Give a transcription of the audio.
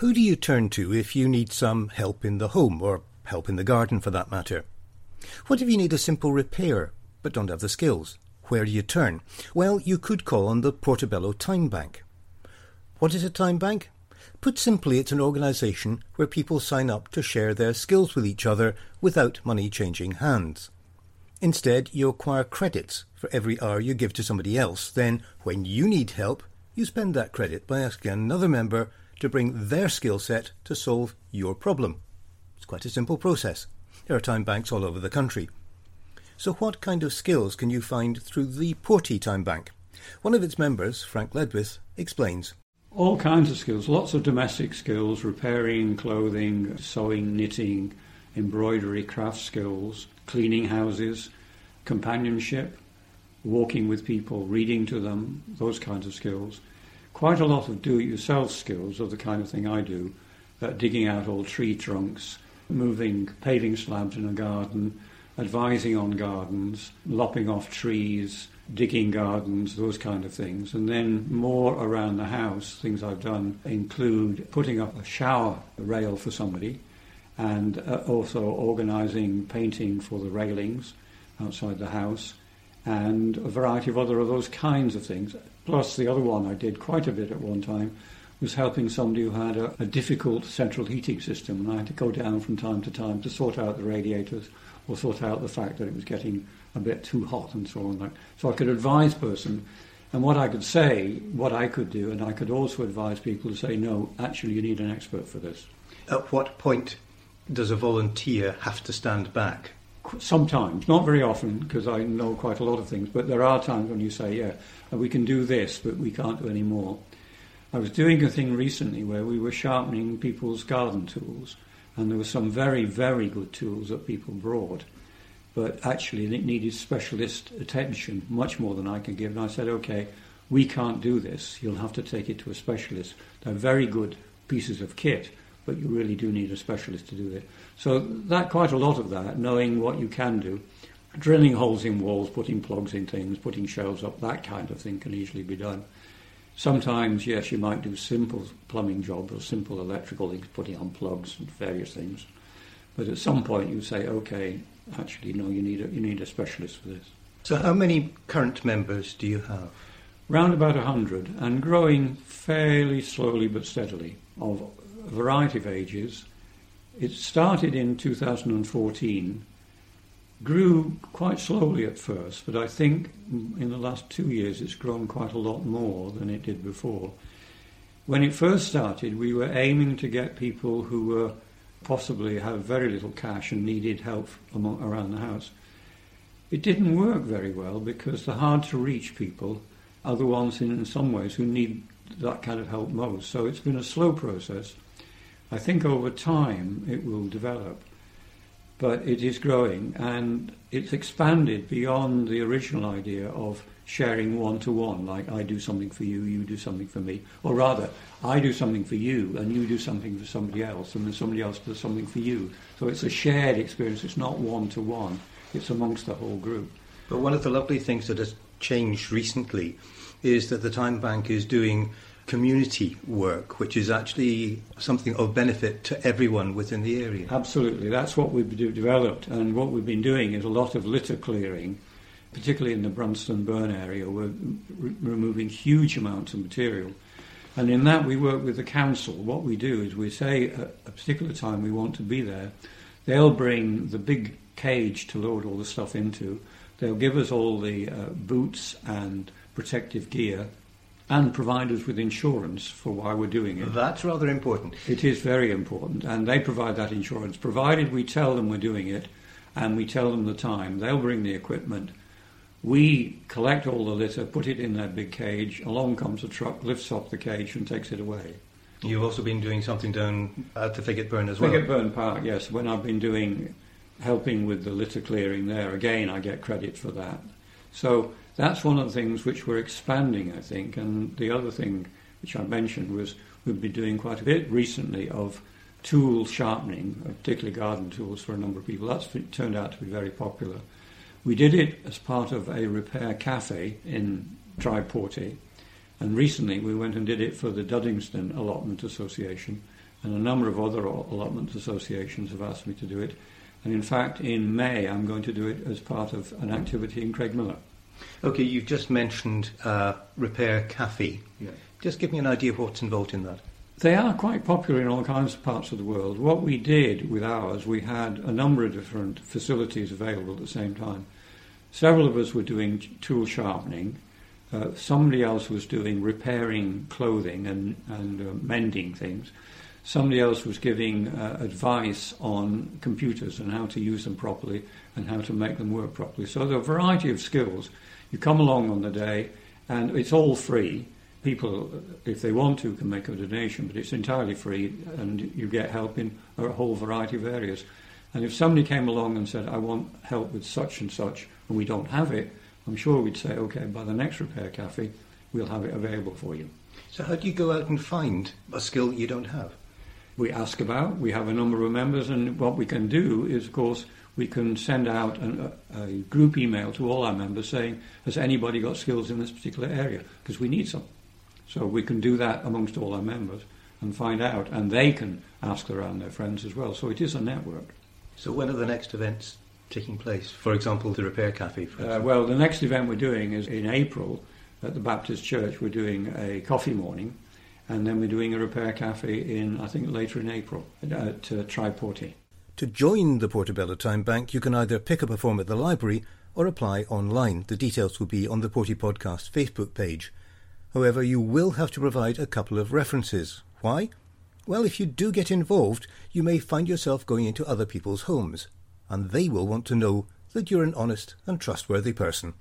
Who do you turn to if you need some help in the home or help in the garden for that matter? What if you need a simple repair but don't have the skills? Where do you turn? Well, you could call on the Portobello Time Bank. What is a time bank? Put simply, it's an organisation where people sign up to share their skills with each other without money changing hands. Instead, you acquire credits for every hour you give to somebody else. Then, when you need help, you spend that credit by asking another member to bring their skill set to solve your problem. It's quite a simple process. There are time banks all over the country. So, what kind of skills can you find through the Porty Time Bank? One of its members, Frank Ledwith, explains. All kinds of skills, lots of domestic skills, repairing clothing, sewing, knitting, embroidery, craft skills, cleaning houses, companionship, walking with people, reading to them, those kinds of skills. Quite a lot of do it yourself skills of the kind of thing I do, that digging out old tree trunks, moving paving slabs in a garden, advising on gardens, lopping off trees, digging gardens, those kind of things. And then more around the house, things I've done include putting up a shower rail for somebody and uh, also organising painting for the railings outside the house and a variety of other of those kinds of things. Plus, the other one I did quite a bit at one time was helping somebody who had a, a difficult central heating system, and I had to go down from time to time to sort out the radiators or sort out the fact that it was getting a bit too hot and so on. So I could advise person, and what I could say, what I could do, and I could also advise people to say, no, actually, you need an expert for this. At what point does a volunteer have to stand back? Sometimes, not very often, because I know quite a lot of things, but there are times when you say, yeah, uh, we can do this, but we can't do any more. I was doing a thing recently where we were sharpening people's garden tools, and there were some very, very good tools that people brought but actually it needed specialist attention, much more than I can give. And I said, okay, we can't do this. You'll have to take it to a specialist. They're very good pieces of kit, but you really do need a specialist to do it. So that quite a lot of that, knowing what you can do, drilling holes in walls, putting plugs in things, putting shelves up, that kind of thing can easily be done. Sometimes, yes, you might do simple plumbing jobs or simple electrical things, putting on plugs and various things. But at some point, you say, okay, actually, no, you need a, you need a specialist for this. So, how many current members do you have? Round about 100, and growing fairly slowly but steadily, of a variety of ages. It started in 2014, grew quite slowly at first, but I think in the last two years it's grown quite a lot more than it did before. When it first started, we were aiming to get people who were possibly have very little cash and needed help among, around the house. It didn't work very well because the hard to reach people are the ones in, in some ways who need that kind of help most. So it's been a slow process. I think over time it will develop, but it is growing and it's expanded beyond the original idea of sharing one to one, like I do something for you, you do something for me. Or rather, I do something for you and you do something for somebody else, and then somebody else does something for you. So it's a shared experience, it's not one to one, it's amongst the whole group. But one of the lovely things that has changed recently is that the Time Bank is doing community work, which is actually something of benefit to everyone within the area. Absolutely, that's what we've developed, and what we've been doing is a lot of litter clearing particularly in the Brunstane Burn area, we're re- removing huge amounts of material. And in that, we work with the council. What we do is we say at a particular time we want to be there. They'll bring the big cage to load all the stuff into. They'll give us all the uh, boots and protective gear and provide us with insurance for why we're doing it. That's rather important. It is very important. And they provide that insurance, provided we tell them we're doing it and we tell them the time. They'll bring the equipment we collect all the litter, put it in that big cage. Along comes a truck, lifts up the cage, and takes it away. You've also been doing something down at the Figgate Burn as well. Figgate Burn Park, yes. When I've been doing helping with the litter clearing there, again, I get credit for that. So that's one of the things which we're expanding, I think. And the other thing which I mentioned was we've been doing quite a bit recently of tool sharpening, particularly garden tools for a number of people. That's turned out to be very popular. We did it as part of a repair cafe in Tribe Porty, and recently we went and did it for the Duddingston Allotment Association, and a number of other allotment associations have asked me to do it. And in fact, in May, I'm going to do it as part of an activity in Craigmillar. Okay, you've just mentioned uh, Repair Cafe. Yeah. Just give me an idea of what's involved in that. They are quite popular in all kinds of parts of the world. What we did with ours, we had a number of different facilities available at the same time. Several of us were doing tool sharpening. Uh, somebody else was doing repairing clothing and, and uh, mending things. Somebody else was giving uh, advice on computers and how to use them properly and how to make them work properly. So there are a variety of skills. You come along on the day and it's all free people, if they want to, can make a donation, but it's entirely free and you get help in a whole variety of areas. And if somebody came along and said, I want help with such and such, and we don't have it, I'm sure we'd say, okay, by the next repair cafe, we'll have it available for you. So, how do you go out and find a skill that you don't have? We ask about, we have a number of members, and what we can do is, of course, we can send out an, a, a group email to all our members saying, Has anybody got skills in this particular area? Because we need some. So we can do that amongst all our members and find out, and they can ask around their friends as well. So it is a network. So when are the next events taking place? For example, the Repair Cafe. Uh, well, the next event we're doing is in April at the Baptist Church. We're doing a coffee morning, and then we're doing a Repair Cafe in I think later in April at uh, Tribe Porty. To join the Portobello Time Bank, you can either pick up a form at the library or apply online. The details will be on the Porty Podcast Facebook page. However, you will have to provide a couple of references. Why? Well, if you do get involved, you may find yourself going into other people's homes, and they will want to know that you're an honest and trustworthy person.